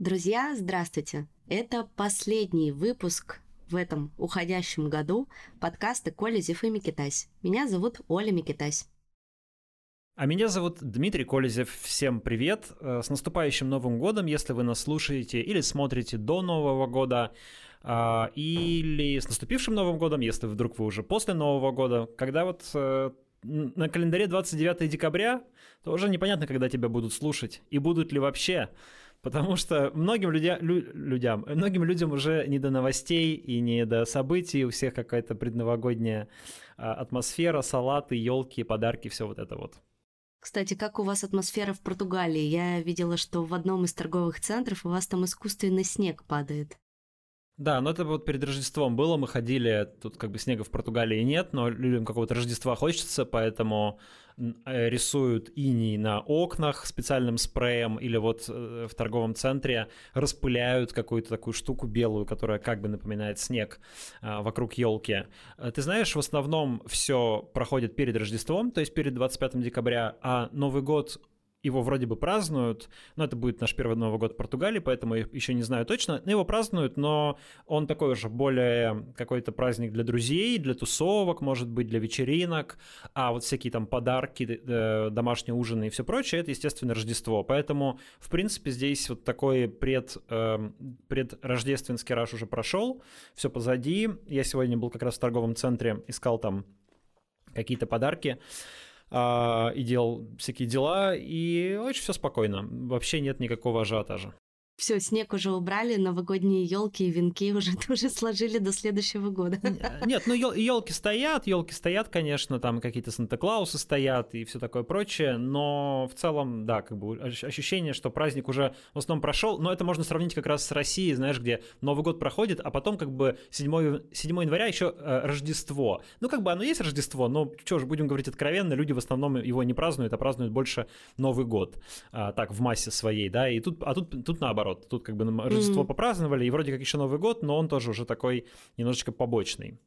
Друзья, здравствуйте! Это последний выпуск в этом уходящем году подкаста «Коля, Зев и Микитась». Меня зовут Оля Микитась. А меня зовут Дмитрий Колезев. Всем привет! Э, с наступающим Новым годом, если вы нас слушаете или смотрите до Нового года, а, или с наступившим Новым годом, если вдруг вы уже после Нового года, когда вот э, на календаре 29 декабря, то уже непонятно, когда тебя будут слушать и будут ли вообще. Потому что многим людя, лю, людям, многим людям уже не до новостей и не до событий, у всех какая-то предновогодняя а, атмосфера, салаты, елки, подарки, все вот это вот. Кстати, как у вас атмосфера в Португалии? Я видела, что в одном из торговых центров у вас там искусственный снег падает. Да, но это вот перед Рождеством было, мы ходили, тут как бы снега в Португалии нет, но людям какого-то Рождества хочется, поэтому э, рисуют иней на окнах специальным спреем или вот э, в торговом центре распыляют какую-то такую штуку белую, которая как бы напоминает снег а, вокруг елки. Э, ты знаешь, в основном все проходит перед Рождеством, то есть перед 25 декабря, а Новый год его вроде бы празднуют, но это будет наш первый Новый год в Португалии, поэтому я еще не знаю точно. Его празднуют, но он такой уже более какой-то праздник для друзей, для тусовок, может быть, для вечеринок, а вот всякие там подарки, э, домашние ужины и все прочее, это, естественно, Рождество. Поэтому, в принципе, здесь вот такой пред, э, предрождественский раш уже прошел, все позади. Я сегодня был как раз в торговом центре, искал там какие-то подарки и делал всякие дела, и очень все спокойно. Вообще нет никакого ажиотажа. Все, снег уже убрали, новогодние елки и венки уже тоже сложили до следующего года. Нет, ну елки стоят, елки стоят, конечно, там какие-то Санта-Клаусы стоят и все такое прочее, но в целом, да, как бы ощущение, что праздник уже в основном прошел, но это можно сравнить как раз с Россией, знаешь, где Новый год проходит, а потом как бы 7, 7 января еще э, Рождество. Ну, как бы оно есть Рождество, но что ж, будем говорить откровенно, люди в основном его не празднуют, а празднуют больше Новый год, а, так, в массе своей, да, и тут, а тут, тут наоборот наоборот. Тут как бы Рождество mm-hmm. попраздновали, и вроде как еще Новый год, но он тоже уже такой немножечко побочный.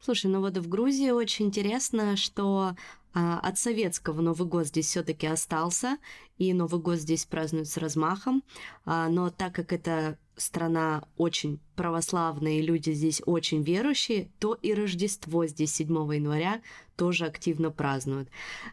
Слушай, ну вот в Грузии очень интересно, что а, от советского Новый год здесь все-таки остался, и Новый год здесь празднуют с размахом, а, но так как это страна очень православная, и люди здесь очень верующие, то и Рождество здесь 7 января тоже активно празднуют.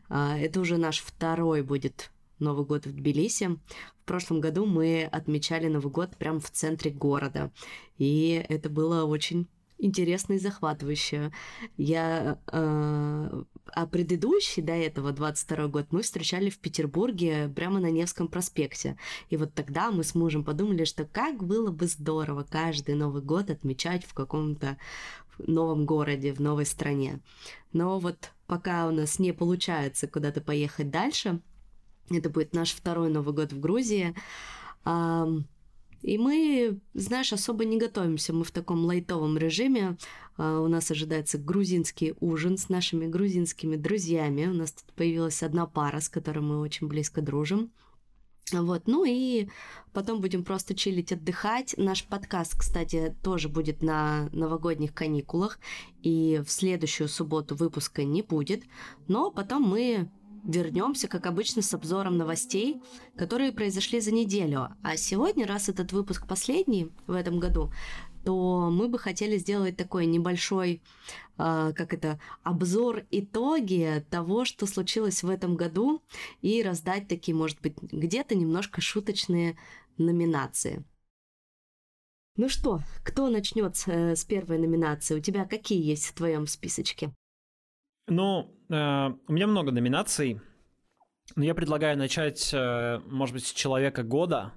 А, это уже наш второй будет Новый год в Тбилиси. В прошлом году мы отмечали Новый год прямо в центре города. И это было очень интересно и захватывающе. Я э, а предыдущий до этого 22 год мы встречали в Петербурге прямо на Невском проспекте. И вот тогда мы с мужем подумали, что как было бы здорово каждый Новый год отмечать в каком-то новом городе, в новой стране. Но вот пока у нас не получается куда-то поехать дальше, это будет наш второй Новый год в Грузии. И мы, знаешь, особо не готовимся. Мы в таком лайтовом режиме. А, у нас ожидается грузинский ужин с нашими грузинскими друзьями. У нас тут появилась одна пара, с которой мы очень близко дружим. Вот, ну и потом будем просто чилить, отдыхать. Наш подкаст, кстати, тоже будет на новогодних каникулах, и в следующую субботу выпуска не будет, но потом мы вернемся, как обычно, с обзором новостей, которые произошли за неделю. А сегодня, раз этот выпуск последний в этом году, то мы бы хотели сделать такой небольшой, э, как это, обзор итоги того, что случилось в этом году, и раздать такие, может быть, где-то немножко шуточные номинации. Ну что, кто начнет э, с первой номинации? У тебя какие есть в твоем списочке? Ну, э, у меня много номинаций. Но я предлагаю начать, э, может быть, с человека года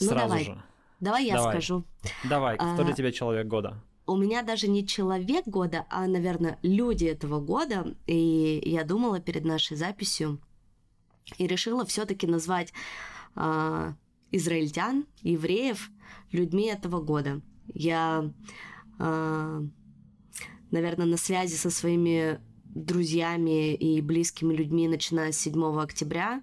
ну, сразу давай. же. Давай я давай. скажу. Давай, кто а, для тебя человек года? У меня даже не человек года, а, наверное, люди этого года. И я думала перед нашей записью и решила все-таки назвать э, израильтян, евреев людьми этого года. Я, э, наверное, на связи со своими друзьями и близкими людьми, начиная с 7 октября.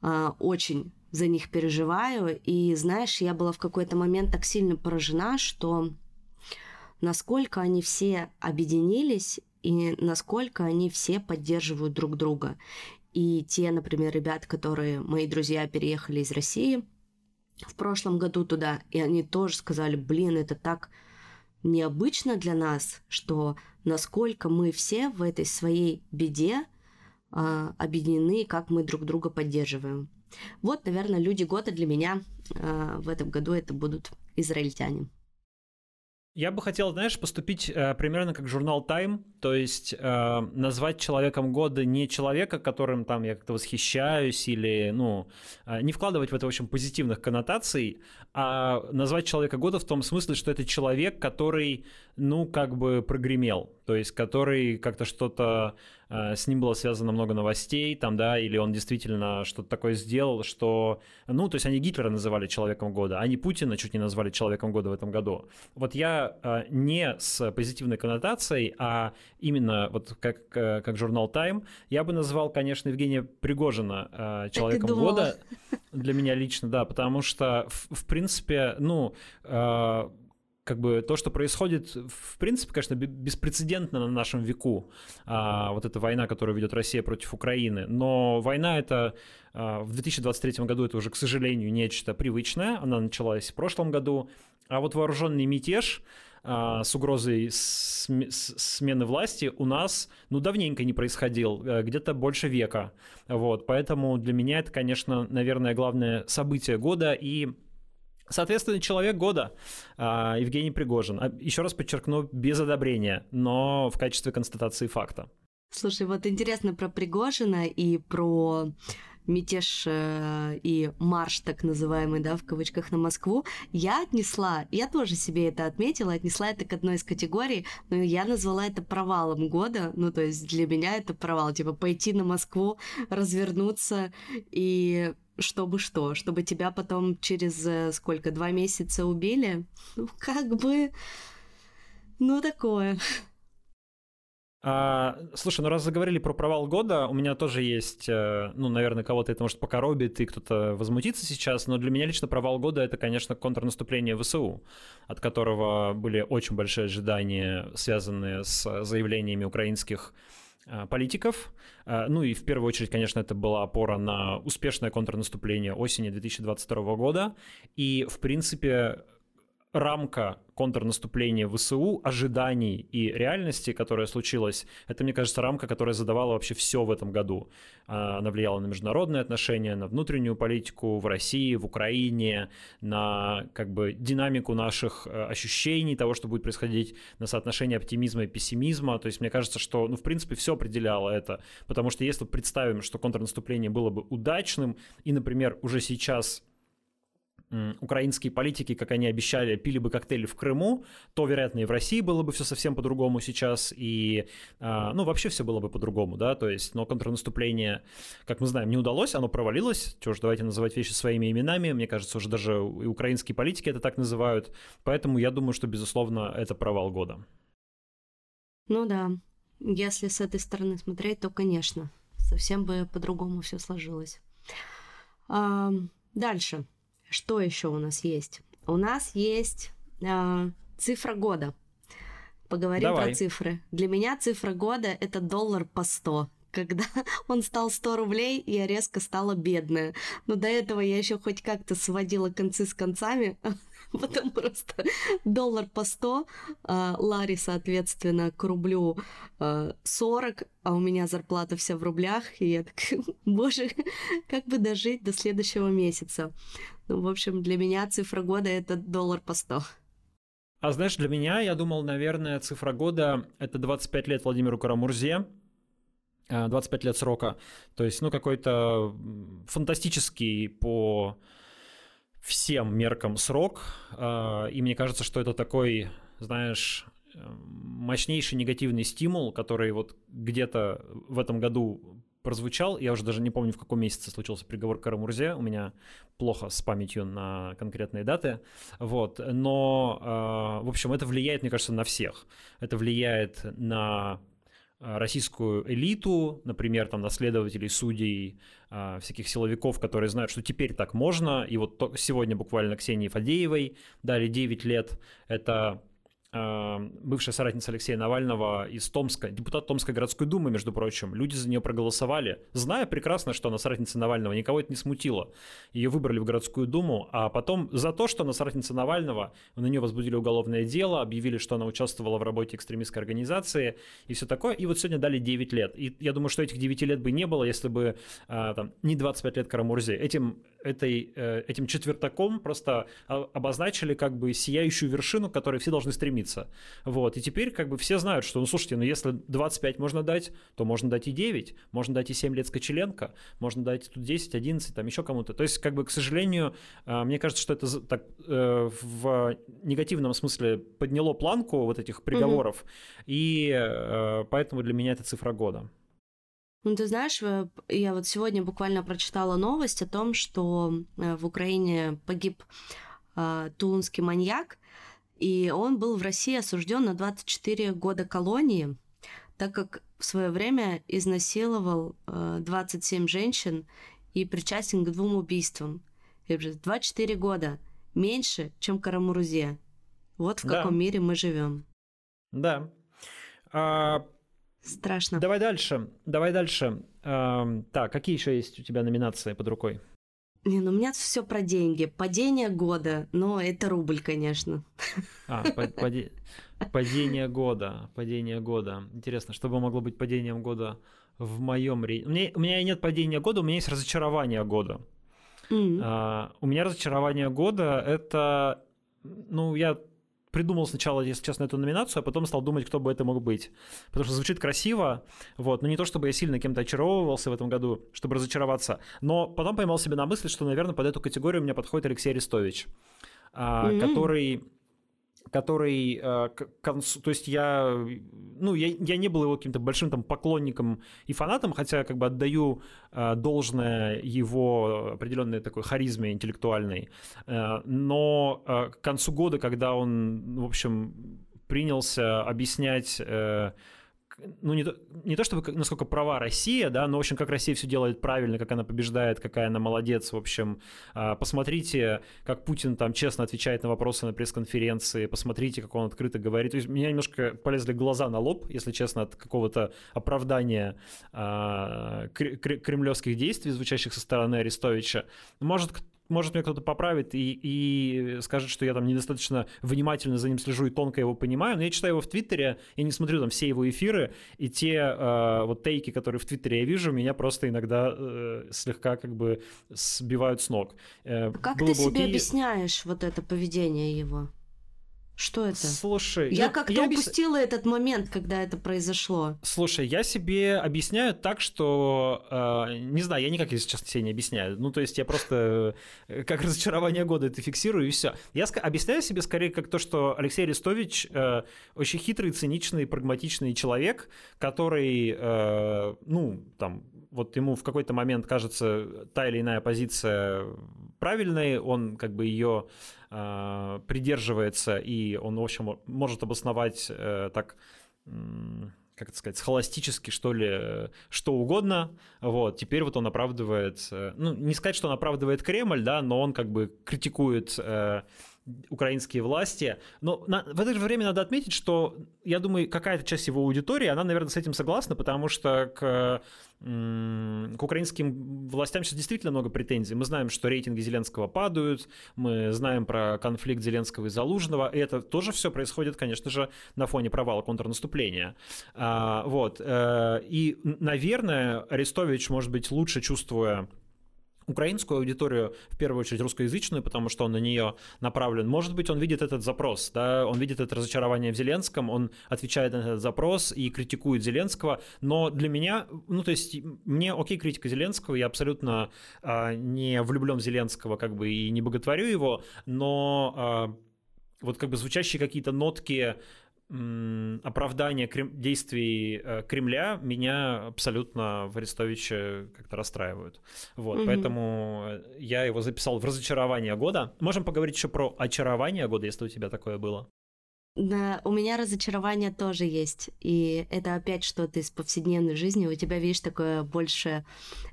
А, очень за них переживаю. И знаешь, я была в какой-то момент так сильно поражена, что насколько они все объединились и насколько они все поддерживают друг друга. И те, например, ребят, которые мои друзья переехали из России, в прошлом году туда, и они тоже сказали, блин, это так необычно для нас, что насколько мы все в этой своей беде э, объединены, как мы друг друга поддерживаем. Вот, наверное, люди года для меня э, в этом году это будут израильтяне. Я бы хотел, знаешь, поступить э, примерно как журнал Time, то есть э, назвать человеком года не человека, которым там я как-то восхищаюсь или, ну, э, не вкладывать в это, в общем, позитивных коннотаций, а назвать человека года в том смысле, что это человек, который, ну, как бы прогремел, то есть который как-то что-то Э, с ним было связано много новостей, там, да, или он действительно что-то такое сделал, что, ну, то есть они Гитлера называли человеком года, они Путина чуть не назвали человеком года в этом году. Вот я э, не с позитивной коннотацией, а именно вот как, э, как журнал Time, я бы назвал, конечно, Евгения Пригожина человеком года для меня лично, да, потому что, в, в принципе, ну, как бы то, что происходит, в принципе, конечно, беспрецедентно на нашем веку. А, вот эта война, которую ведет Россия против Украины. Но война это а, в 2023 году это уже, к сожалению, нечто привычное. Она началась в прошлом году. А вот вооруженный мятеж а, с угрозой смены власти у нас, ну, давненько не происходил, э, где-то больше века. Вот, поэтому для меня это, конечно, наверное, главное событие года и Соответственно, человек года а, Евгений Пригожин. А, еще раз подчеркну, без одобрения, но в качестве констатации факта. Слушай, вот интересно про Пригожина и про мятеж э, и марш, так называемый, да, в кавычках, на Москву, я отнесла, я тоже себе это отметила, отнесла это к одной из категорий, но я назвала это провалом года, ну, то есть для меня это провал, типа пойти на Москву, развернуться и чтобы что? Чтобы тебя потом через э, сколько, два месяца убили? Ну, как бы... Ну, такое. А, слушай, ну раз заговорили про провал года, у меня тоже есть, э, ну, наверное, кого-то это может покоробит и кто-то возмутится сейчас, но для меня лично провал года это, конечно, контрнаступление ВСУ, от которого были очень большие ожидания, связанные с заявлениями украинских Э, политиков. Э, ну и в первую очередь, конечно, это была опора на успешное контрнаступление осени 2022 года. И, в принципе, рамка контрнаступления ВСУ, ожиданий и реальности, которая случилась, это, мне кажется, рамка, которая задавала вообще все в этом году. А, она влияла на международные отношения, на внутреннюю политику в России, в Украине, на как бы динамику наших э, ощущений, того, что будет происходить, на соотношение оптимизма и пессимизма. То есть мне кажется, что, ну, в принципе, все определяло это. Потому что если представим, что контрнаступление было бы удачным, и, например, уже сейчас украинские политики, как они обещали, пили бы коктейли в Крыму, то, вероятно, и в России было бы все совсем по-другому сейчас, и, а, ну, вообще все было бы по-другому, да, то есть, но контрнаступление, как мы знаем, не удалось, оно провалилось, что ж, давайте называть вещи своими именами, мне кажется, уже даже и украинские политики это так называют, поэтому я думаю, что, безусловно, это провал года. Ну да, если с этой стороны смотреть, то, конечно, совсем бы по-другому все сложилось. А, дальше. Что еще у нас есть? У нас есть э, цифра года. Поговорим Давай. про цифры. Для меня цифра года это доллар по 100 когда он стал 100 рублей, я резко стала бедная. Но до этого я еще хоть как-то сводила концы с концами, потом просто доллар по 100, а Ларри, соответственно, к рублю 40, а у меня зарплата вся в рублях, и я так, боже, как бы дожить до следующего месяца. Ну, в общем, для меня цифра года — это доллар по 100. А знаешь, для меня, я думал, наверное, цифра года — это 25 лет Владимиру Карамурзе, 25 лет срока. То есть, ну, какой-то фантастический по всем меркам срок. А, и мне кажется, что это такой, знаешь, мощнейший негативный стимул, который вот где-то в этом году прозвучал. Я уже даже не помню, в каком месяце случился приговор Карамурзе. У меня плохо с памятью на конкретные даты. Вот. Но, э, в общем, это влияет, мне кажется, на всех. Это влияет на российскую элиту, например, там, наследователей судей, э, всяких силовиков, которые знают, что теперь так можно. И вот сегодня буквально Ксении Фадеевой дали 9 лет. Это бывшая соратница Алексея Навального из Томска, депутат Томской городской думы, между прочим. Люди за нее проголосовали, зная прекрасно, что она соратница Навального, никого это не смутило. Ее выбрали в городскую думу, а потом за то, что она соратница Навального, на нее возбудили уголовное дело, объявили, что она участвовала в работе экстремистской организации и все такое. И вот сегодня дали 9 лет. И я думаю, что этих 9 лет бы не было, если бы э, там, не 25 лет Карамурзе. Этим этой, э, этим четвертаком просто обозначили как бы сияющую вершину, к которой все должны стремиться. Вот. И теперь как бы все знают, что, ну, слушайте, ну, если 25 можно дать, то можно дать и 9, можно дать и 7 лет Скочеленко, можно дать тут 10, 11, там еще кому-то. То есть, как бы, к сожалению, э, мне кажется, что это так э, в негативном смысле подняло планку вот этих приговоров, угу. и поэтому для меня это цифра года. Ну, ты знаешь, я вот сегодня буквально прочитала новость о том, что э, в Украине погиб э, тулунский маньяк, и он был в России осужден на 24 года колонии, так как в свое время изнасиловал э, 27 женщин и причастен к двум убийствам. 24 года меньше, чем Карамурузе. Вот в да. каком мире мы живем. Да. А, Страшно. Давай дальше. Давай дальше. Эм, так, какие еще есть у тебя номинации под рукой? Не, ну у меня все про деньги. Падение года. Но это рубль, конечно. А, паде... падение года. Падение года. Интересно, что бы могло быть падением года в моем ре... у, меня, у меня нет падения года, у меня есть разочарование года. Mm-hmm. А, у меня разочарование года это. Ну, я придумал сначала, если честно, эту номинацию, а потом стал думать, кто бы это мог быть. Потому что звучит красиво, вот, но не то, чтобы я сильно кем-то очаровывался в этом году, чтобы разочароваться, но потом поймал себя на мысли, что, наверное, под эту категорию у меня подходит Алексей Арестович, mm-hmm. который который э, к концу, то есть я, ну, я, я не был его каким-то большим там поклонником и фанатом, хотя как бы отдаю э, должное его определенной такой харизме интеллектуальной, э, но к концу года, когда он, в общем, принялся объяснять ну, не то, не то чтобы насколько права Россия, да, но, в общем, как Россия все делает правильно, как она побеждает, какая она молодец, в общем, а, посмотрите, как Путин там честно отвечает на вопросы на пресс-конференции, посмотрите, как он открыто говорит. То есть меня немножко полезли глаза на лоб, если честно, от какого-то оправдания а, кремлевских действий, звучащих со стороны Арестовича. Может, может, мне кто-то поправит и, и скажет, что я там недостаточно внимательно за ним слежу и тонко его понимаю, но я читаю его в Твиттере, я не смотрю там все его эфиры, и те э, вот тейки, которые в Твиттере я вижу, меня просто иногда э, слегка как бы сбивают с ног. Э, как ты себе окей... объясняешь вот это поведение его? Что это? Слушай, я ну, как-то я упустила объяс... этот момент, когда это произошло. Слушай, я себе объясняю так, что э, не знаю, я никак, если честно, себе не объясняю. Ну, то есть я просто э, как разочарование года это фиксирую и все. Я объясняю себе скорее как то, что Алексей Арестович э, очень хитрый, циничный, прагматичный человек, который, э, ну, там, вот ему в какой-то момент кажется та или иная позиция правильной, он как бы ее э, придерживается, и он, в общем, может обосновать э, так как это сказать, схоластически, что ли, что угодно. Вот, теперь вот он оправдывает, э, ну, не сказать, что он оправдывает Кремль, да, но он как бы критикует э, украинские власти. Но на, в это же время надо отметить, что, я думаю, какая-то часть его аудитории, она, наверное, с этим согласна, потому что к, к украинским властям сейчас действительно много претензий. Мы знаем, что рейтинги Зеленского падают, мы знаем про конфликт Зеленского и Залужного, и это тоже все происходит, конечно же, на фоне провала контрнаступления. А, вот. Э, и, наверное, Арестович, может быть, лучше чувствуя украинскую аудиторию, в первую очередь русскоязычную, потому что он на нее направлен. Может быть, он видит этот запрос, да, он видит это разочарование в Зеленском, он отвечает на этот запрос и критикует Зеленского, но для меня, ну, то есть, мне окей критика Зеленского, я абсолютно э, не влюблен в Зеленского, как бы, и не боготворю его, но э, вот как бы звучащие какие-то нотки оправдание крем... действий э, Кремля меня абсолютно в Арестовиче как-то расстраивают. Вот, угу. поэтому э, я его записал в разочарование года. Можем поговорить еще про очарование года, если у тебя такое было. Да, у меня разочарование тоже есть. И это опять что-то из повседневной жизни. У тебя, видишь, такое больше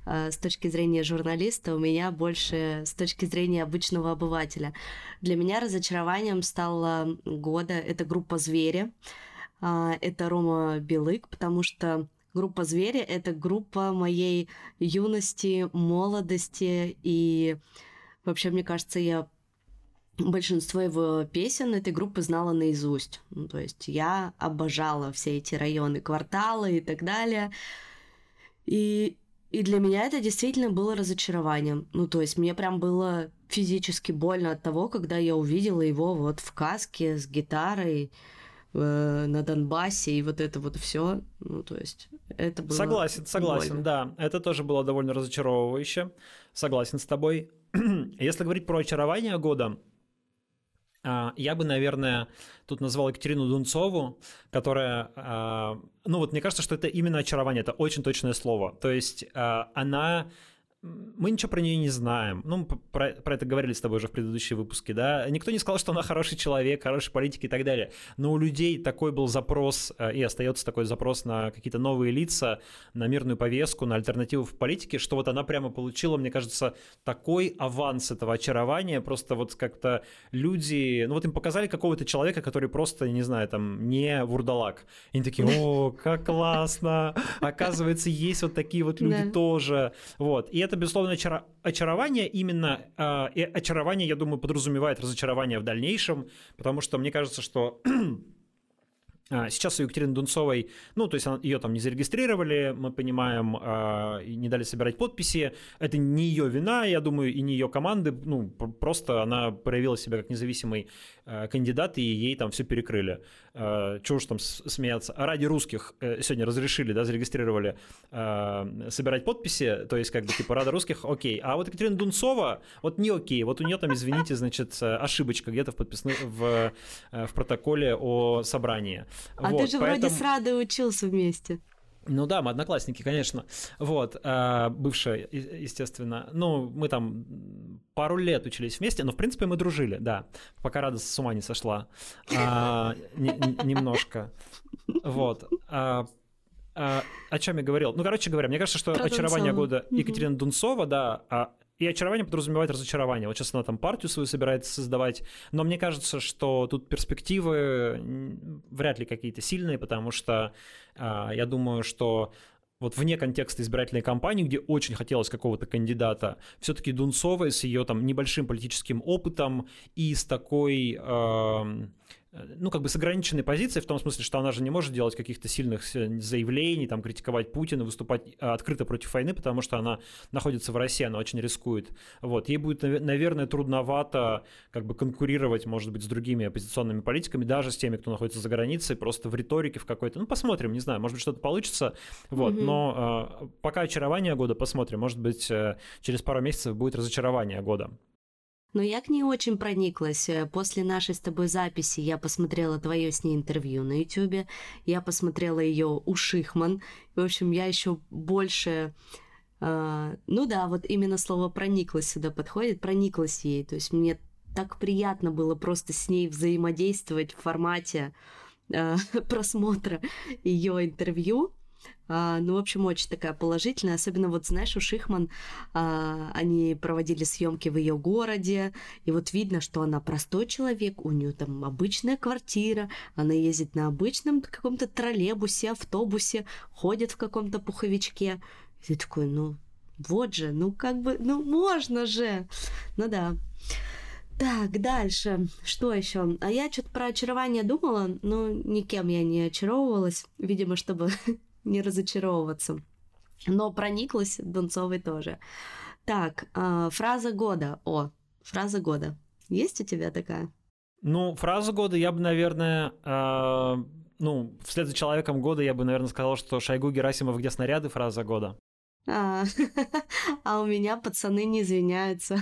э, с точки зрения журналиста, у меня больше с точки зрения обычного обывателя. Для меня разочарованием стало года это группа «Звери». Э, это Рома Белык, потому что группа «Звери» — это группа моей юности, молодости. И вообще, мне кажется, я большинство его песен этой группы знала наизусть. Ну, то есть я обожала все эти районы, кварталы и так далее. И, и для меня это действительно было разочарованием. Ну, то есть мне прям было физически больно от того, когда я увидела его вот в каске с гитарой э, на Донбассе и вот это вот все. Ну, то есть это было Согласен, согласен, больно. да. Это тоже было довольно разочаровывающе. Согласен с тобой. Если говорить про очарование года, я бы, наверное, тут назвал Екатерину Дунцову, которая, а, ну вот мне кажется, что это именно очарование, это очень точное слово. То есть а, она мы ничего про нее не знаем. Ну, про, про это говорили с тобой уже в предыдущие выпуске, да. Никто не сказал, что она хороший человек, хороший политик и так далее. Но у людей такой был запрос, э, и остается такой запрос на какие-то новые лица, на мирную повестку, на альтернативу в политике, что вот она прямо получила, мне кажется, такой аванс этого очарования. Просто вот как-то люди, ну вот им показали какого-то человека, который просто, не знаю, там, не вурдалак. И они такие, о, как классно! Оказывается, есть вот такие вот люди тоже. Вот. И это это, безусловно, очар... очарование именно, э, и очарование, я думаю, подразумевает разочарование в дальнейшем, потому что мне кажется, что а, Сейчас у Екатерины Дунцовой, ну, то есть ее там не зарегистрировали, мы понимаем, а, не дали собирать подписи. Это не ее вина, я думаю, и не ее команды. Ну, просто она проявила себя как независимый а, кандидат, и ей там все перекрыли. Чего уж там смеяться. А ради русских э, сегодня разрешили, да, зарегистрировали собирать подписи, то есть как бы типа Рада русских, окей. А вот Екатерина Дунцова, вот не окей. Вот у нее там, извините, значит, ошибочка где-то в подписной, в, в протоколе о собрании. А вот, ты же поэтому... вроде с Радой учился вместе. Ну да, мы одноклассники, конечно. Вот, э, бывшая, естественно. Ну, мы там пару лет учились вместе, но, в принципе, мы дружили, да. Пока Рада с ума не сошла. А, немножко. Вот. А, а, о чем я говорил? Ну, короче говоря, мне кажется, что Про очарование Дунцова. года Екатерина Дунцова, да, а и очарование подразумевает разочарование. Вот сейчас она там партию свою собирается создавать, но мне кажется, что тут перспективы вряд ли какие-то сильные, потому что э, я думаю, что вот вне контекста избирательной кампании, где очень хотелось какого-то кандидата, все-таки Дунцовой с ее там небольшим политическим опытом и с такой Э, ну, как бы с ограниченной позицией, в том смысле, что она же не может делать каких-то сильных заявлений, там, критиковать Путина, выступать э, открыто против войны, потому что она находится в России, она очень рискует. Вот. Ей будет, наверное, трудновато как бы конкурировать, может быть, с другими оппозиционными политиками, даже с теми, кто находится за границей, просто в риторике в какой-то. Ну, посмотрим, не знаю, может быть, что-то получится. Вот. Mm-hmm. Но э, пока очарование года, посмотрим. Может быть, э, через пару месяцев будет разочарование года. Но я к ней очень прониклась. Э, после нашей с тобой записи я посмотрела твое с ней интервью на YouTube, я посмотрела ее у Шихман. В общем, я еще больше... Э, ну да, вот именно слово прониклась сюда подходит, прониклась ей. То есть мне так приятно было просто с ней взаимодействовать в формате э, просмотра ее интервью. А, ну, в общем, очень такая положительная. Особенно вот, знаешь, у Шихман а, они проводили съемки в ее городе, и вот видно, что она простой человек, у нее там обычная квартира, она ездит на обычном каком-то троллейбусе, автобусе, ходит в каком-то пуховичке. И ты такой, ну, вот же, ну как бы, ну можно же. Ну да. Так, дальше. Что еще? А я что-то про очарование думала, но никем я не очаровывалась. Видимо, чтобы не разочаровываться. Но прониклась Дунцовой тоже. Так, э, фраза года. О, фраза года. Есть у тебя такая? Ну, фраза года я бы, наверное, э, ну, вслед за человеком года я бы, наверное, сказал, что Шойгу Герасимов где снаряды фраза года. А, а у меня пацаны не извиняются.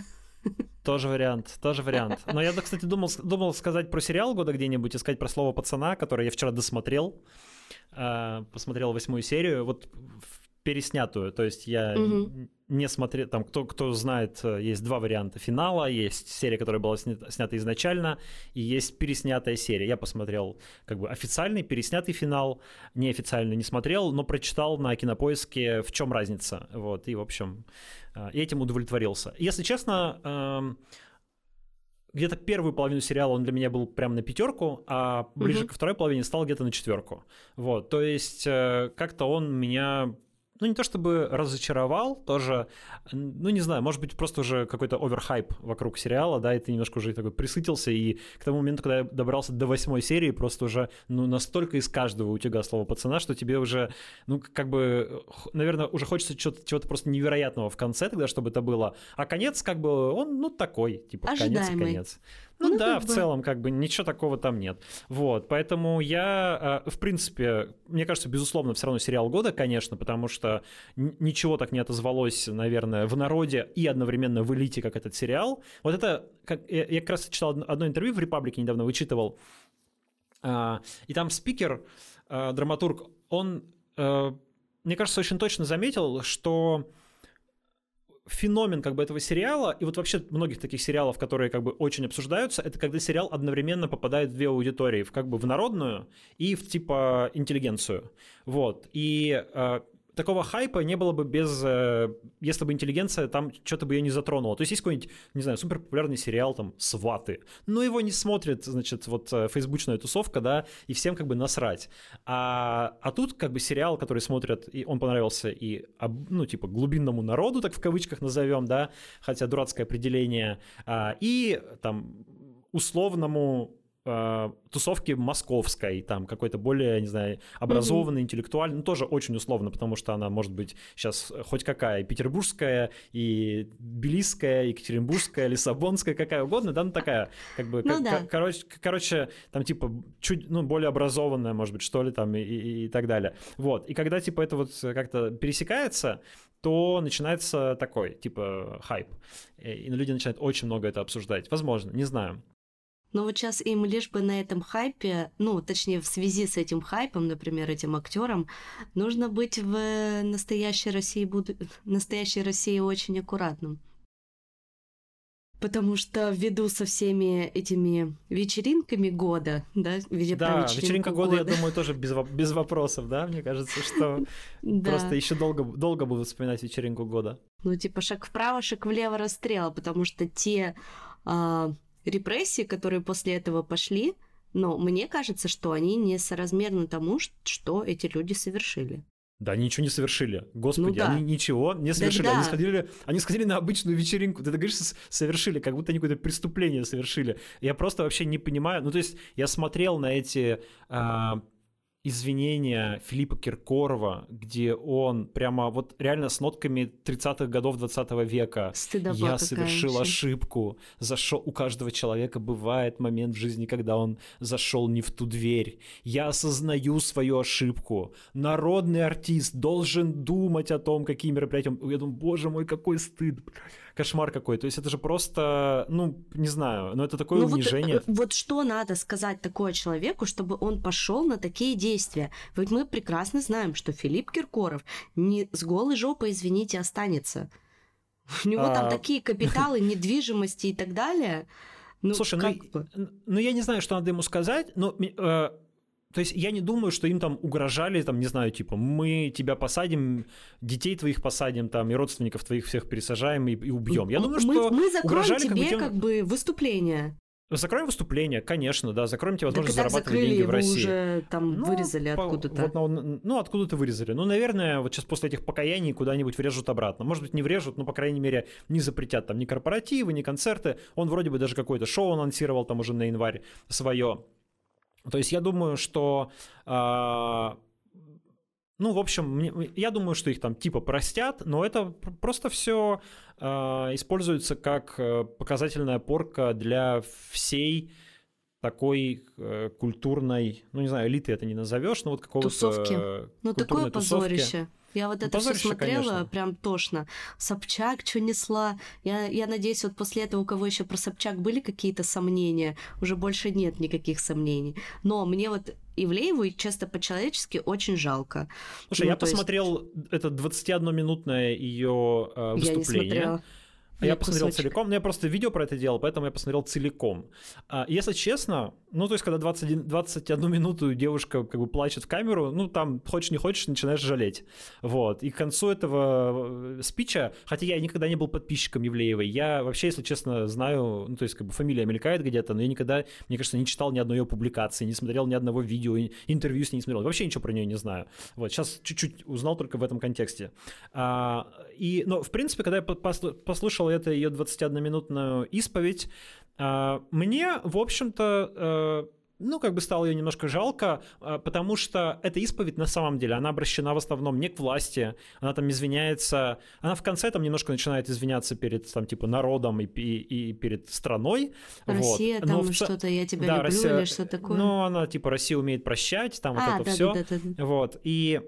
Тоже вариант, тоже вариант. Но я, кстати, думал, думал сказать про сериал года где-нибудь, искать про слово пацана, который я вчера досмотрел. А, посмотрел восьмую серию. Вот переснятую. То есть я угу. не смотрел, там, кто, кто знает, э, есть два варианта финала, есть серия, которая была снята, снята изначально, и есть переснятая серия. Я посмотрел как бы официальный, переснятый финал, неофициально не смотрел, но прочитал на Кинопоиске, в чем разница. Вот, и, в общем, э, этим удовлетворился. Если честно, эм, где-то первую половину сериала он для меня был прям на пятерку, а ближе угу. ко второй половине стал где-то на четверку. Вот, то есть э, как-то он меня ну, не то чтобы разочаровал, тоже, ну, не знаю, может быть, просто уже какой-то оверхайп вокруг сериала, да, и ты немножко уже такой присытился, и к тому моменту, когда я добрался до восьмой серии, просто уже, ну, настолько из каждого у тебя слова пацана, что тебе уже, ну, как бы, наверное, уже хочется чего-то, чего-то просто невероятного в конце тогда, чтобы это было, а конец, как бы, он, ну, такой, типа, Ожидаемый. конец и конец. Ну, ну да, в бы. целом, как бы ничего такого там нет. Вот, поэтому я, э, в принципе, мне кажется, безусловно, все равно сериал года, конечно, потому что ничего так не отозвалось, наверное, в народе и одновременно в элите, как этот сериал. Вот это, как, я, как раз читал одно интервью в Репаблике недавно, вычитывал, а, и там спикер, а, драматург, он, э, мне кажется, очень точно заметил, что феномен как бы этого сериала, и вот вообще многих таких сериалов, которые как бы очень обсуждаются, это когда сериал одновременно попадает в две аудитории, в как бы в народную и в типа интеллигенцию. Вот. И э, такого хайпа не было бы без, э, если бы интеллигенция там что-то бы ее не затронула. То есть есть какой-нибудь, не знаю, супер популярный сериал там «Сваты», но его не смотрит, значит, вот э, фейсбучная тусовка, да, и всем как бы насрать. А, а тут как бы сериал, который смотрят, и он понравился и, ну, типа, глубинному народу, так в кавычках назовем, да, хотя дурацкое определение, а, и там условному тусовки московской, там какой-то более, не знаю, образованный, mm-hmm. интеллектуальный, ну тоже очень условно, потому что она может быть сейчас хоть какая, и петербургская, и белистская, екатеринбургская, лиссабонская, какая угодно, да, ну такая, как бы, ну, да. короче, короче, там типа чуть, ну, более образованная, может быть, что ли, там, и, и, и так далее. Вот, и когда типа это вот как-то пересекается, то начинается такой, типа, хайп. И люди начинают очень много это обсуждать. Возможно, не знаю. Но вот сейчас им лишь бы на этом хайпе, ну, точнее, в связи с этим хайпом, например, этим актерам, нужно быть в настоящей России, буду... настоящей России очень аккуратным. Потому что ввиду со всеми этими вечеринками года, да, видя Да, вечеринка года, года, я думаю, тоже без, без вопросов, да, мне кажется, что просто еще долго, долго будут вспоминать вечеринку года. Ну, типа шаг вправо, шаг влево расстрел, потому что те а, репрессии, которые после этого пошли, но мне кажется, что они несоразмерны тому, что эти люди совершили. Да, они ничего не совершили. Господи, ну, да. они ничего не совершили. Да, Они, сходили, они сходили на обычную вечеринку. Ты говоришь, совершили, как будто они какое-то преступление совершили. Я просто вообще не понимаю. Ну, то есть я смотрел на эти а, извинения Филиппа Киркорова, где он прямо вот реально с нотками 30-х годов 20 века Стыдоба «Я совершил вообще. ошибку, зашел...» У каждого человека бывает момент в жизни, когда он зашел не в ту дверь. «Я осознаю свою ошибку. Народный артист должен думать о том, какие мероприятия...» Я думаю, боже мой, какой стыд кошмар какой. То есть это же просто, ну, не знаю, но это такое ну, унижение. Вот, вот что надо сказать такое человеку, чтобы он пошел на такие действия? Ведь мы прекрасно знаем, что Филипп Киркоров не с голой жопой, извините, останется. У него а... там такие капиталы, недвижимости и так далее. Ну, Слушай, ну, ну я не знаю, что надо ему сказать, но э, то есть я не думаю, что им там угрожали, там, не знаю, типа, мы тебя посадим, детей твоих посадим, там, и родственников твоих всех пересажаем и, и убьем. Я думаю, мы, что мы закроем угрожали тебе как бы, тем... как бы выступление. Закроем выступление, конечно, да, закроем тебе возможность так зарабатывать деньги в России. уже там ну, вырезали откуда-то. Вот, ну, откуда-то вырезали. Ну, наверное, вот сейчас после этих покаяний куда-нибудь врежут обратно. Может быть, не врежут, но, по крайней мере, не запретят там ни корпоративы, ни концерты. Он вроде бы даже какое-то шоу анонсировал там уже на январь свое. То есть я думаю, что... Э, ну, в общем, мне, я думаю, что их там типа простят, но это просто все э, используется как э, показательная порка для всей такой э, культурной, ну не знаю, элиты это не назовешь, но вот какого-то тусовки. Ну такое позорище. Я вот ну, это все смотрела, конечно. прям тошно. Собчак что несла. Я, я надеюсь, вот после этого у кого еще про Собчак были какие-то сомнения, уже больше нет никаких сомнений. Но мне вот Ивлееву, честно по-человечески, очень жалко. Слушай, ну, я посмотрел есть... это 21-минутное ее э, выступление. Я не смотрела. А я посмотрел кусочек. целиком, ну я просто видео про это делал, поэтому я посмотрел целиком. А, если честно, ну то есть когда 21, 21 минуту девушка как бы плачет в камеру, ну там хочешь не хочешь, начинаешь жалеть. Вот. И к концу этого э, спича, хотя я никогда не был подписчиком Евлеевой, я вообще, если честно, знаю, ну то есть как бы фамилия мелькает где-то, но я никогда, мне кажется, не читал ни одной ее публикации, не смотрел ни одного видео, интервью с ней не смотрел, вообще ничего про нее не знаю. Вот, сейчас чуть-чуть узнал только в этом контексте. А, и, но, в принципе, когда я послушал это ее 21-минутную исповедь, а, мне, в общем-то, э, ну, как бы стало ее немножко жалко, а, потому что эта исповедь на самом деле, она обращена в основном не к власти, она там извиняется, она в конце там немножко начинает извиняться перед, там, типа, народом и, и, и перед страной. Россия вот. там что-то, я тебя да, люблю Россия, или что такое? Ну, она, типа, Россия умеет прощать, там а, вот это да, все. Да, да, да. Вот, и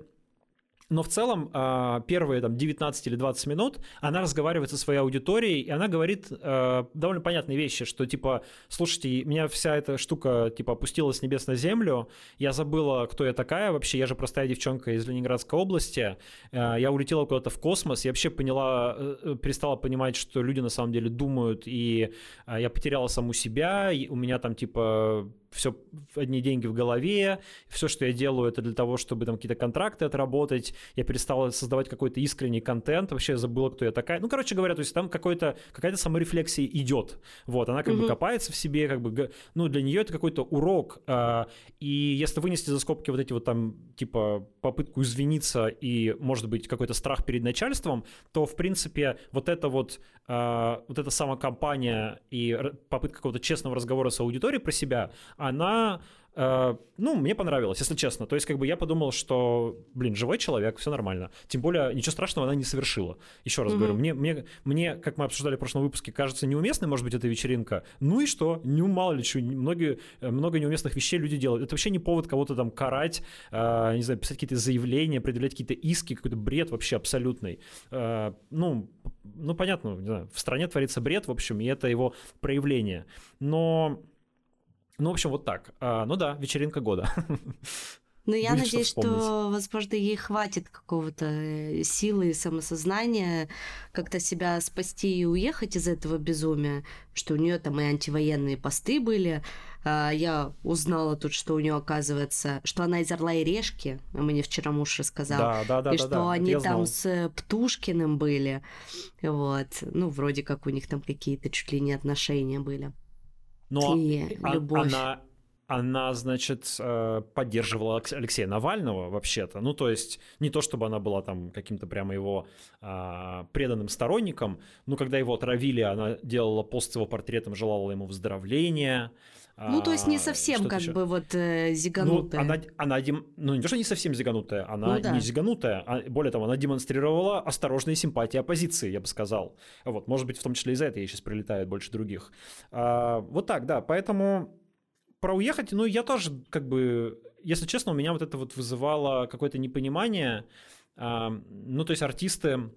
но в целом а, первые там, 19 или 20 минут она разговаривает со своей аудиторией, и она говорит э, довольно понятные вещи, что типа, слушайте, меня вся эта штука типа опустилась с небес на землю, я забыла, кто я такая вообще, я же простая девчонка из Ленинградской области, э, я улетела куда-то в космос, я вообще поняла, э, перестала понимать, что люди на самом деле думают, и я потеряла саму себя, и у меня там типа все одни деньги в голове, все, что я делаю, это для того, чтобы там какие-то контракты отработать, я перестал создавать какой-то искренний контент, вообще я забыла, кто я такая. Ну, короче говоря, то есть там какой-то, какая-то саморефлексия идет, вот, она как угу. бы копается в себе, как бы, ну, для нее это какой-то урок, э, и если вынести за скобки вот эти вот там, типа, попытку извиниться и, может быть, какой-то страх перед начальством, то, в принципе, вот это вот, э, вот эта самокомпания и попытка какого-то честного разговора с аудиторией про себя, она э, ну, мне понравилось, если честно. То есть, как бы я подумал, что, блин, живой человек, все нормально. Тем более, ничего страшного она не совершила. Еще раз mm-hmm. говорю, мне, мне, мне, как мы обсуждали в прошлом выпуске, кажется неуместной, может быть, эта вечеринка. Ну и что? Ну, мало ли что, многие, много неуместных вещей люди делают. Это вообще не повод кого-то там карать, э, не знаю, писать какие-то заявления, предъявлять какие-то иски, какой-то бред вообще абсолютный. Э, ну, ну, понятно, не знаю, в стране творится бред, в общем, и это его проявление. Но ну, в общем, вот так. А, ну да, вечеринка года. Ну, я Будет надеюсь, что, что, возможно, ей хватит какого-то э, силы и самосознания как-то себя спасти и уехать из этого безумия, что у нее там и антивоенные посты были. А, я узнала тут, что у нее оказывается, что она из Орла и Решки, мне вчера муж рассказал, да, да, да, и да, что да, они там с Птушкиным были, вот, ну, вроде как у них там какие-то чуть ли не отношения были. Но и а, любовь. она она, значит, э, поддерживала Алексея Навального вообще-то. Ну, то есть не то, чтобы она была там каким-то прямо его а, преданным сторонником, но когда его отравили, она делала пост с его портретом, желала ему выздоровления. Ну, то есть не а, совсем как еще? бы вот э, зиганутая. Ну, она, она ну, не то, что не совсем зиганутая, она ну, да. не зиганутая, а, более того, она демонстрировала осторожные симпатии оппозиции, я бы сказал. Вот, может быть, в том числе из-за этого ей сейчас прилетает больше других. А, вот так, да, поэтому про уехать, ну, я тоже, как бы, если честно, у меня вот это вот вызывало какое-то непонимание. А, ну, то есть артисты,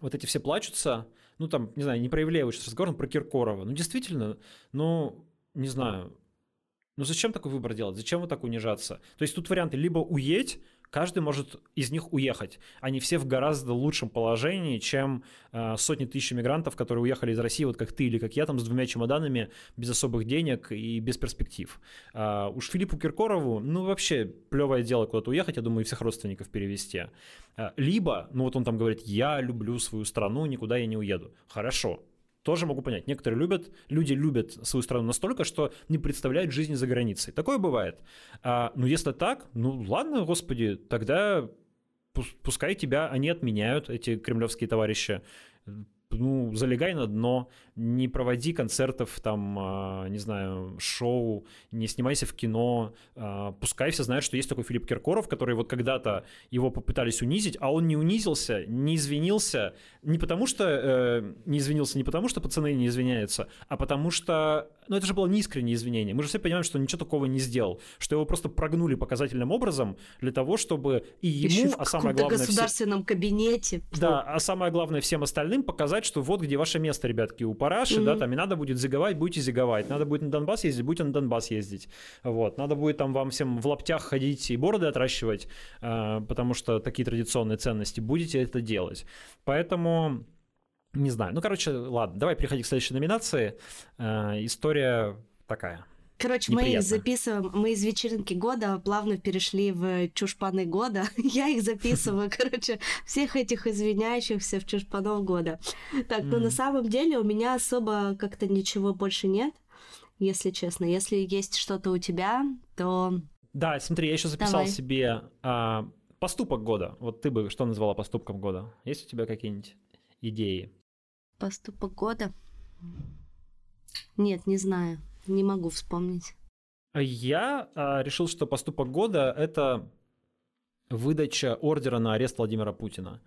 вот эти все плачутся, ну, там, не знаю, не проявляя сейчас разговор про Киркорова. Ну, действительно, ну, не знаю, ну зачем такой выбор делать? Зачем вот так унижаться? То есть тут варианты либо уедь, каждый может из них уехать. Они все в гораздо лучшем положении, чем э, сотни тысяч мигрантов, которые уехали из России, вот как ты или как я, там с двумя чемоданами, без особых денег и без перспектив. А уж Филиппу Киркорову, ну вообще плевое дело куда-то уехать, я думаю, и всех родственников перевести. А, либо, ну вот он там говорит, я люблю свою страну, никуда я не уеду. Хорошо, тоже могу понять. Некоторые любят, люди любят свою страну настолько, что не представляют жизни за границей. Такое бывает. А, ну, если так, ну ладно, господи, тогда пускай тебя они отменяют, эти кремлевские товарищи. Ну, залегай на дно, не проводи концертов, там, а, не знаю, шоу, не снимайся в кино, а, пускай все знают, что есть такой Филипп Киркоров, который вот когда-то его попытались унизить, а он не унизился, не извинился, не потому что э, не извинился, не потому что пацаны не извиняются, а потому что, ну, это же было неискреннее извинение. Мы же все понимаем, что он ничего такого не сделал, что его просто прогнули показательным образом для того, чтобы и ему, Еще в а самое главное... государственном все... кабинете. Да, а самое главное всем остальным показать, что вот где ваше место, ребятки, у параши, mm-hmm. да, там и надо будет зиговать, будете зиговать, надо будет на Донбасс ездить, будете на Донбасс ездить, вот, надо будет там вам всем в лаптях ходить и бороды отращивать, э, потому что такие традиционные ценности, будете это делать. Поэтому не знаю. Ну, короче, ладно, давай переходи к следующей номинации. Э, история такая. Короче, Неприятно. мы их записываем, мы из вечеринки года плавно перешли в чушпаны года. Я их записываю, короче, всех этих извиняющихся в чушпанов года. Так, mm-hmm. но на самом деле у меня особо как-то ничего больше нет, если честно. Если есть что-то у тебя, то... Да, смотри, я еще записал Давай. себе а, поступок года. Вот ты бы что назвала поступком года? Есть у тебя какие-нибудь идеи? Поступок года? Нет, не знаю. Не могу вспомнить. Я а, решил, что поступок года это выдача ордера на арест Владимира Путина.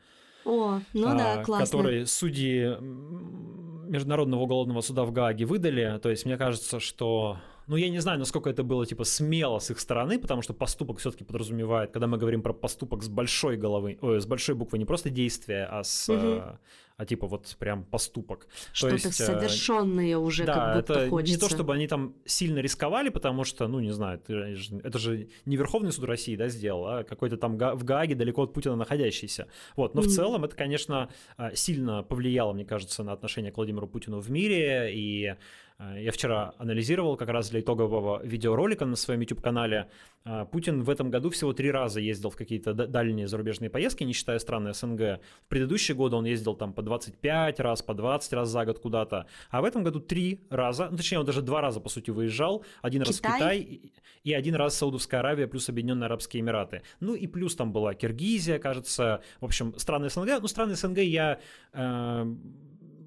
О, ну а, да, классно. Который судьи Международного уголовного суда в Гааге выдали. То есть мне кажется, что ну, я не знаю, насколько это было, типа, смело с их стороны, потому что поступок все-таки подразумевает, когда мы говорим про поступок с большой головы, ой, с большой буквы, не просто действие, а с, угу. А, типа вот прям поступок. Что-то есть, э, совершенное уже да, как будто это хочется. не то, чтобы они там сильно рисковали, потому что, ну, не знаю, это же не Верховный суд России, да, сделал, а какой-то там в Гааге далеко от Путина находящийся. Вот, но mm в целом это, конечно, а, сильно повлияло, мне кажется, на отношение к Владимиру Путину в мире, и Э, я вчера анализировал как раз для итогового видеоролика на своем YouTube-канале. Э, Путин в этом году всего три раза ездил в какие-то дальние зарубежные поездки, не считая страны СНГ. В предыдущие годы он ездил там по 25 раз, по 20 раз за год куда-то. А в этом году три раза, ну, точнее, он даже два раза, по сути, выезжал. Один Китай? раз в Китай и один раз Саудовская Аравия плюс Объединенные Арабские Эмираты. Ну и плюс там была Киргизия, кажется. В общем, страны СНГ. Ну, страны СНГ я... Э,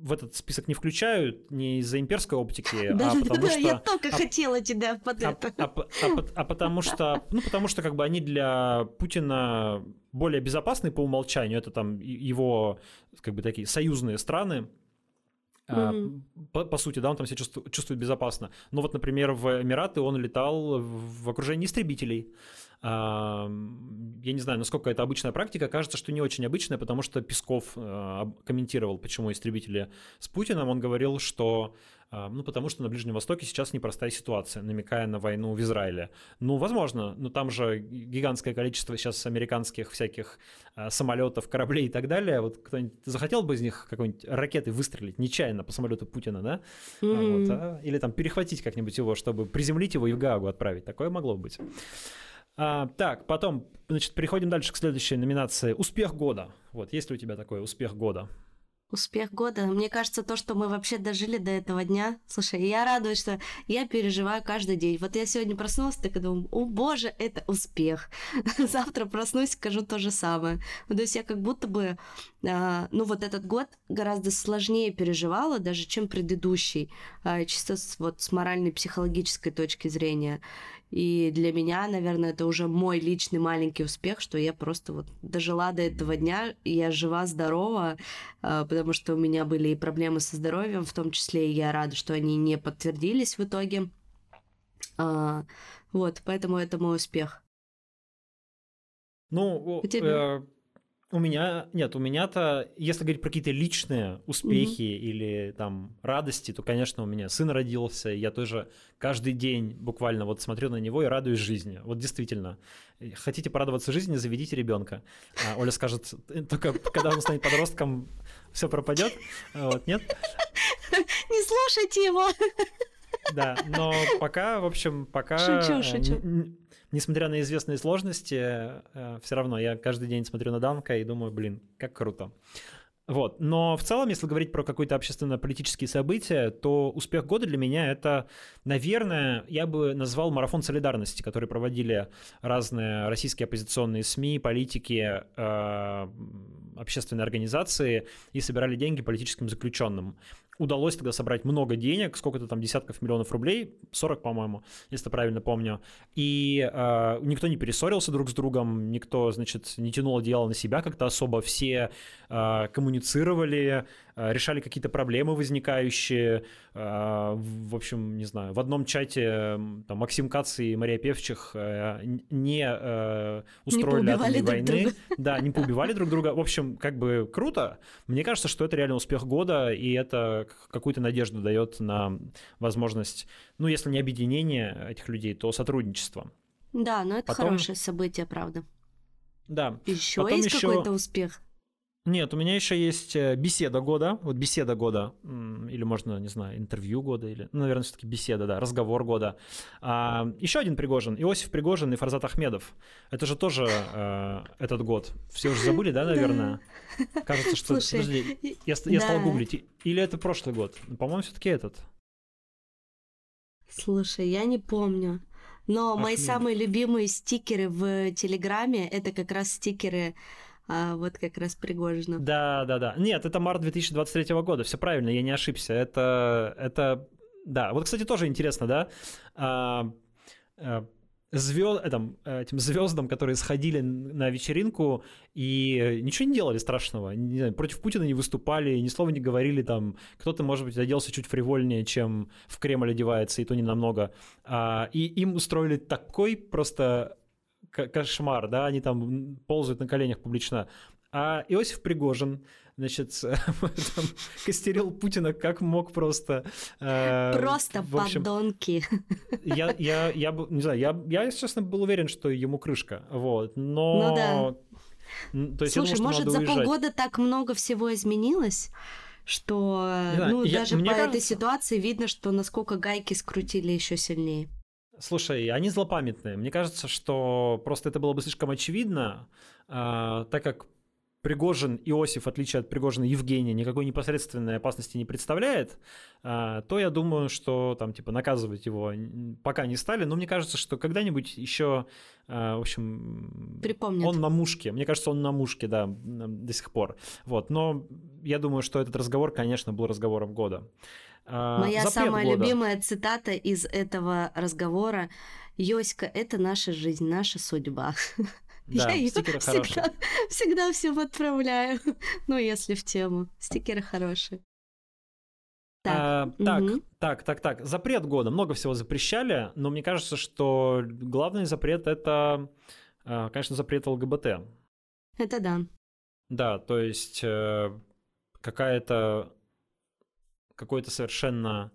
в этот список не включают не из-за имперской оптики, да, а да, потому да, что... я только а, хотела тебя под а, это. А, а, а, а потому что, ну, потому что как бы они для Путина более безопасны по умолчанию. Это там его, как бы такие союзные страны, Mm-hmm. По, по сути, да, он там себя чувствует, чувствует безопасно. Но вот, например, в Эмираты он летал в окружении истребителей я не знаю, насколько это обычная практика, кажется, что не очень обычная, потому что Песков э, комментировал, почему истребители с Путиным, он говорил, что ну, потому что на Ближнем Востоке сейчас непростая ситуация, намекая на войну в Израиле. Ну, возможно, но там же гигантское количество сейчас американских всяких а, самолетов, кораблей и так далее. Вот кто-нибудь захотел бы из них какой-нибудь ракеты выстрелить нечаянно по самолету Путина, да? Mm-hmm. Вот, а? Или там перехватить как-нибудь его, чтобы приземлить его и в Гаагу отправить. Такое могло быть. А, так, потом, значит, переходим дальше к следующей номинации. Успех года. Вот, есть ли у тебя такой успех года? Успех года. Мне кажется, то, что мы вообще дожили до этого дня. Слушай, я радуюсь, что я переживаю каждый день. Вот я сегодня проснулась, так и думаю, о боже, это успех. Завтра проснусь, скажу то же самое. То есть я как будто бы, а, ну вот этот год гораздо сложнее переживала, даже чем предыдущий, а, чисто вот с моральной, психологической точки зрения. И для меня, наверное, это уже мой личный маленький успех, что я просто вот дожила до этого дня, я жива, здорова, а, потому что у меня были и проблемы со здоровьем, в том числе и я рада, что они не подтвердились в итоге. А, вот, поэтому это мой успех. Ну, э, у меня, нет, у меня-то, если говорить про какие-то личные успехи mm-hmm. или там радости, то, конечно, у меня сын родился, я тоже каждый день буквально вот смотрю на него и радуюсь жизни. Вот действительно. Хотите порадоваться жизни, заведите ребенка. А Оля скажет, «Э, только когда он станет подростком, все пропадет. Вот, нет? Не слушайте его. Да, но пока, в общем, пока... Шучу, шучу несмотря на известные сложности, э, все равно я каждый день смотрю на Данка и думаю, блин, как круто. Вот. Но в целом, если говорить про какое-то общественно-политические события, то успех года для меня это, наверное, я бы назвал марафон солидарности, который проводили разные российские оппозиционные СМИ, политики, э, общественные организации и собирали деньги политическим заключенным удалось тогда собрать много денег, сколько-то там десятков миллионов рублей, 40, по-моему, если правильно помню. И э, никто не перессорился друг с другом, никто, значит, не тянул одеяло на себя как-то особо, все э, коммуницировали, решали какие-то проблемы возникающие. Э, в общем, не знаю, в одном чате там, Максим Кац и Мария Певчих э, не э, устроили атомной войны. Друга. Да, не поубивали друг друга. В общем, как бы круто. Мне кажется, что это реально успех года, и это какую-то надежду дает на возможность, ну, если не объединение этих людей, то сотрудничество. Да, но это Потом... хорошее событие, правда. Да. Еще Потом есть еще... какой-то успех? Нет, у меня еще есть э, беседа года, вот беседа года, или можно, не знаю, интервью года, или, ну, наверное, все-таки беседа, да, разговор года. А, еще один Пригожин, Иосиф Пригожин и Фарзат Ахмедов. Это же тоже э, этот год. Все уже забыли, да, наверное? Кажется, что... Слушай, Подожди, я, я да. стал гуглить. Или это прошлый год? По-моему, все-таки этот. Слушай, я не помню. Но Ахмед. мои самые любимые стикеры в Телеграме это как раз стикеры а вот как раз Пригожина. Да, да, да. Нет, это март 2023 года, все правильно, я не ошибся. Это, это, да. Вот, кстати, тоже интересно, да. А, а, звезд, этим, этим звездам, которые сходили на вечеринку и ничего не делали страшного, не знаю, против Путина не выступали, ни слова не говорили, там, кто-то, может быть, оделся чуть фривольнее, чем в Кремль одевается, и то не намного. А, и им устроили такой просто кошмар, да, они там ползают на коленях публично. А Иосиф Пригожин, значит, там, костерил Путина как мог просто. Э, просто в общем, подонки. Я, я, я, не знаю, я, я, если честно, был уверен, что ему крышка, вот, но... Ну да. То есть Слушай, думал, может, за уезжать. полгода так много всего изменилось? что знаю, ну, я, даже по кажется... этой ситуации видно, что насколько гайки скрутили еще сильнее. Слушай, они злопамятные. Мне кажется, что просто это было бы слишком очевидно, э, так как Пригожин Иосиф, в отличие от Пригожина Евгения, никакой непосредственной опасности не представляет, э, то я думаю, что там типа наказывать его пока не стали. Но мне кажется, что когда-нибудь еще, э, в общем, Припомнит. он на мушке. Мне кажется, он на мушке, да, до сих пор. Вот. Но я думаю, что этот разговор, конечно, был разговором года. А, Моя самая года. любимая цитата из этого разговора Йоська, это наша жизнь, наша судьба. Да, Я ее всегда, всегда всем отправляю. Ну, если в тему. Стикеры хорошие. Так, а, так, угу. так, так, так. Запрет года. Много всего запрещали, но мне кажется, что главный запрет это, а, конечно, запрет ЛГБТ. Это да. Да, то есть э, какая-то какое-то совершенно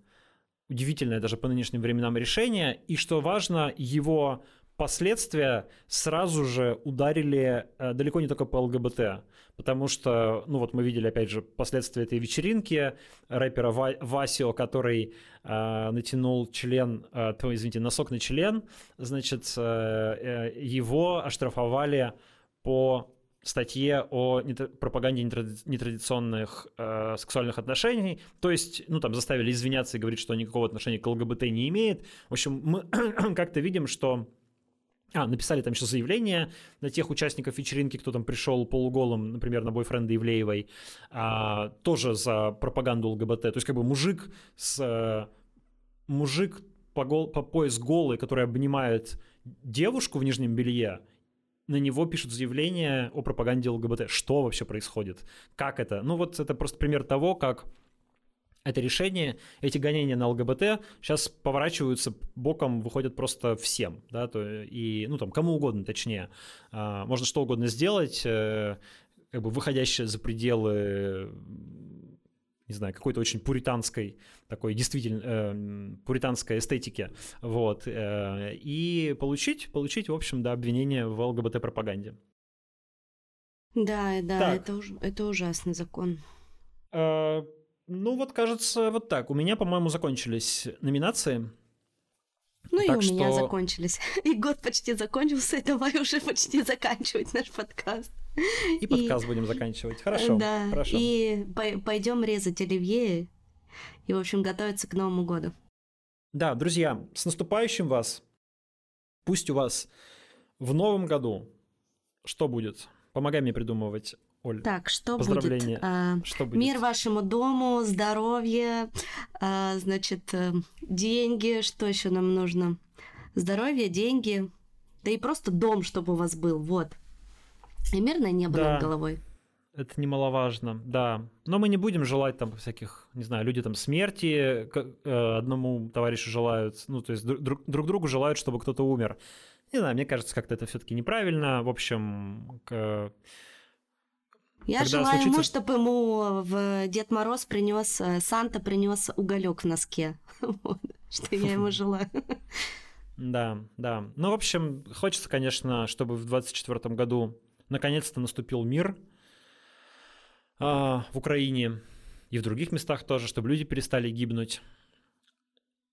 удивительное даже по нынешним временам решение, и что важно, его последствия сразу же ударили э, далеко не только по ЛГБТ, потому что, ну вот мы видели, опять же, последствия этой вечеринки рэпера Ва- Васио, который э, натянул член, э, извините, носок на член, значит, э, э, его оштрафовали по статье о пропаганде нетрадиционных э, сексуальных отношений. То есть, ну, там заставили извиняться и говорить, что никакого отношения к ЛГБТ не имеет. В общем, мы как-то видим, что а, написали там еще заявление на тех участников вечеринки, кто там пришел полуголым, например, на бойфренда Ивлеевой, а, тоже за пропаганду ЛГБТ. То есть как бы мужик с... Э, мужик по, гол, по пояс голый, который обнимает девушку в нижнем белье, на него пишут заявление о пропаганде ЛГБТ. Что вообще происходит? Как это? Ну вот это просто пример того, как это решение, эти гонения на ЛГБТ сейчас поворачиваются боком, выходят просто всем, да, то, и, ну, там, кому угодно, точнее. А, можно что угодно сделать, э, как бы выходящее за пределы не знаю, какой-то очень пуританской, такой действительно э, пуританской эстетики, вот, э, и получить, получить, в общем, да, обвинение в ЛГБТ-пропаганде. Да, да, так. это, уж, это ужасный закон. Э, ну вот, кажется, вот так. У меня, по-моему, закончились номинации. Ну так и у что... меня закончились. И год почти закончился, и давай уже почти заканчивать наш подкаст. И подкаст и... будем заканчивать. Хорошо. Да. Хорошо. И пойдем резать оливье и, в общем, готовиться к Новому году. Да, друзья, с наступающим вас. Пусть у вас в новом году что будет? Помогай мне придумывать. Оль, Так, что будет? А, Что будет? Мир вашему дому, здоровье, а, значит, э, деньги, что еще нам нужно? Здоровье, деньги, да и просто дом, чтобы у вас был, вот. И мирное небо Да. над головой. Это немаловажно, да. Но мы не будем желать там всяких, не знаю, люди там смерти э, одному товарищу желают, ну, то есть друг, друг- друг другу желают, чтобы кто-то умер. Не знаю, мне кажется, как-то это все-таки неправильно. В общем, к- Я Когда желаю ему, случится- чтобы ему в Дед Мороз принес, э, Санта принес уголек в носке. Вот, Что я ему желаю. да, да. Ну, в общем, хочется, конечно, чтобы в 2024 году наконец-то наступил мир а, в Украине и в других местах тоже, чтобы люди перестали гибнуть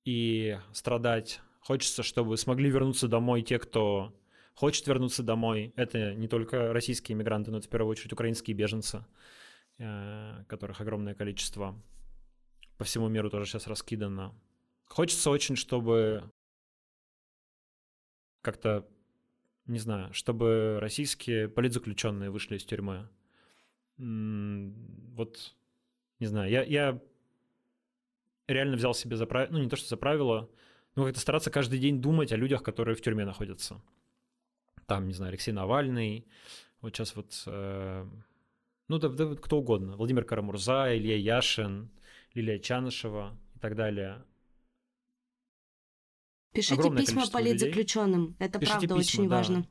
и страдать. Хочется, чтобы смогли вернуться домой те, кто хочет вернуться домой. Это не только российские мигранты, но это в первую очередь украинские беженцы, э, которых огромное количество по всему миру тоже сейчас раскидано. Хочется очень, чтобы как-то, не знаю, чтобы российские политзаключенные вышли из тюрьмы. Вот, не знаю, я, я реально взял себе за правило, ну не то, что за правило, но как-то стараться каждый день думать о людях, которые в тюрьме находятся. Там, не знаю, Алексей Навальный, вот сейчас вот, э, ну да, да кто угодно, Владимир Карамурза, Илья Яшин, Лилия Чанышева и так далее. Пишите Огромное письма людей. политзаключенным. Это Пишите правда письма, очень да. важно.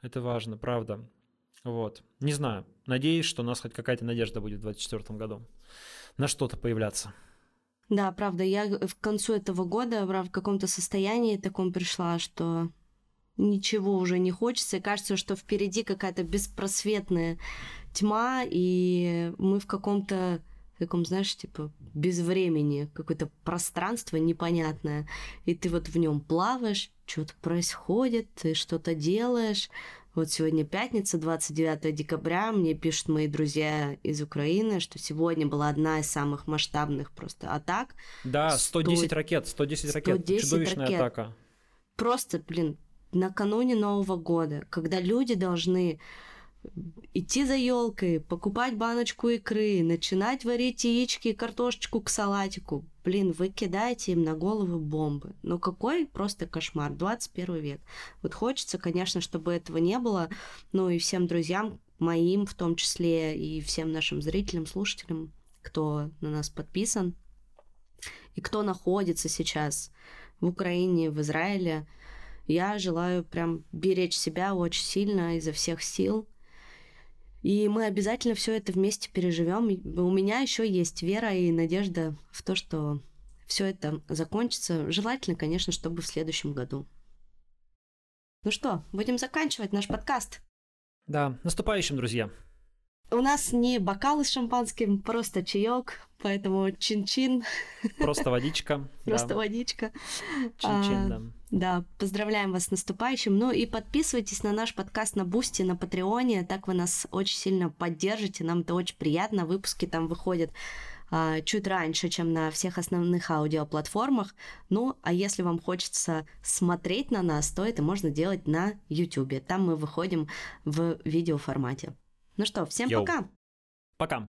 Это важно, правда. Вот. Не знаю. Надеюсь, что у нас хоть какая-то надежда будет в 2024 году на что-то появляться. Да, правда, я к концу этого года в каком-то состоянии таком пришла, что ничего уже не хочется, и кажется, что впереди какая-то беспросветная тьма, и мы в каком-то таком, знаешь, типа, без времени, какое-то пространство непонятное, и ты вот в нем плаваешь, что-то происходит, ты что-то делаешь. Вот сегодня пятница, 29 декабря, мне пишут мои друзья из Украины, что сегодня была одна из самых масштабных просто атак. Да, 110 Сто- ракет, 110 ракет. 110 Чудовищная ракет. атака. Просто, блин, накануне Нового года, когда люди должны идти за елкой, покупать баночку икры, начинать варить яички и картошечку к салатику. Блин, вы кидаете им на головы бомбы. Ну какой просто кошмар, 21 век. Вот хочется, конечно, чтобы этого не было, ну и всем друзьям, моим в том числе, и всем нашим зрителям, слушателям, кто на нас подписан, и кто находится сейчас в Украине, в Израиле, я желаю прям беречь себя очень сильно изо всех сил. И мы обязательно все это вместе переживем. У меня еще есть вера и надежда в то, что все это закончится. Желательно, конечно, чтобы в следующем году. Ну что, будем заканчивать наш подкаст. Да, наступающим, друзья. У нас не бокалы с шампанским, просто чаек, поэтому чин-чин, Просто водичка. просто да. водичка. Чин-чин, А, да. Да, поздравляем вас с наступающим. Ну и подписывайтесь на наш подкаст на Бусти, на Патреоне. Так вы нас очень сильно поддержите. Нам это очень приятно. Выпуски там выходят а, чуть раньше, чем на всех основных аудиоплатформах. Ну, а если вам хочется смотреть на нас, то это можно делать на YouTube. Там мы выходим в видеоформате. Ну что, всем Йоу. пока! Пока.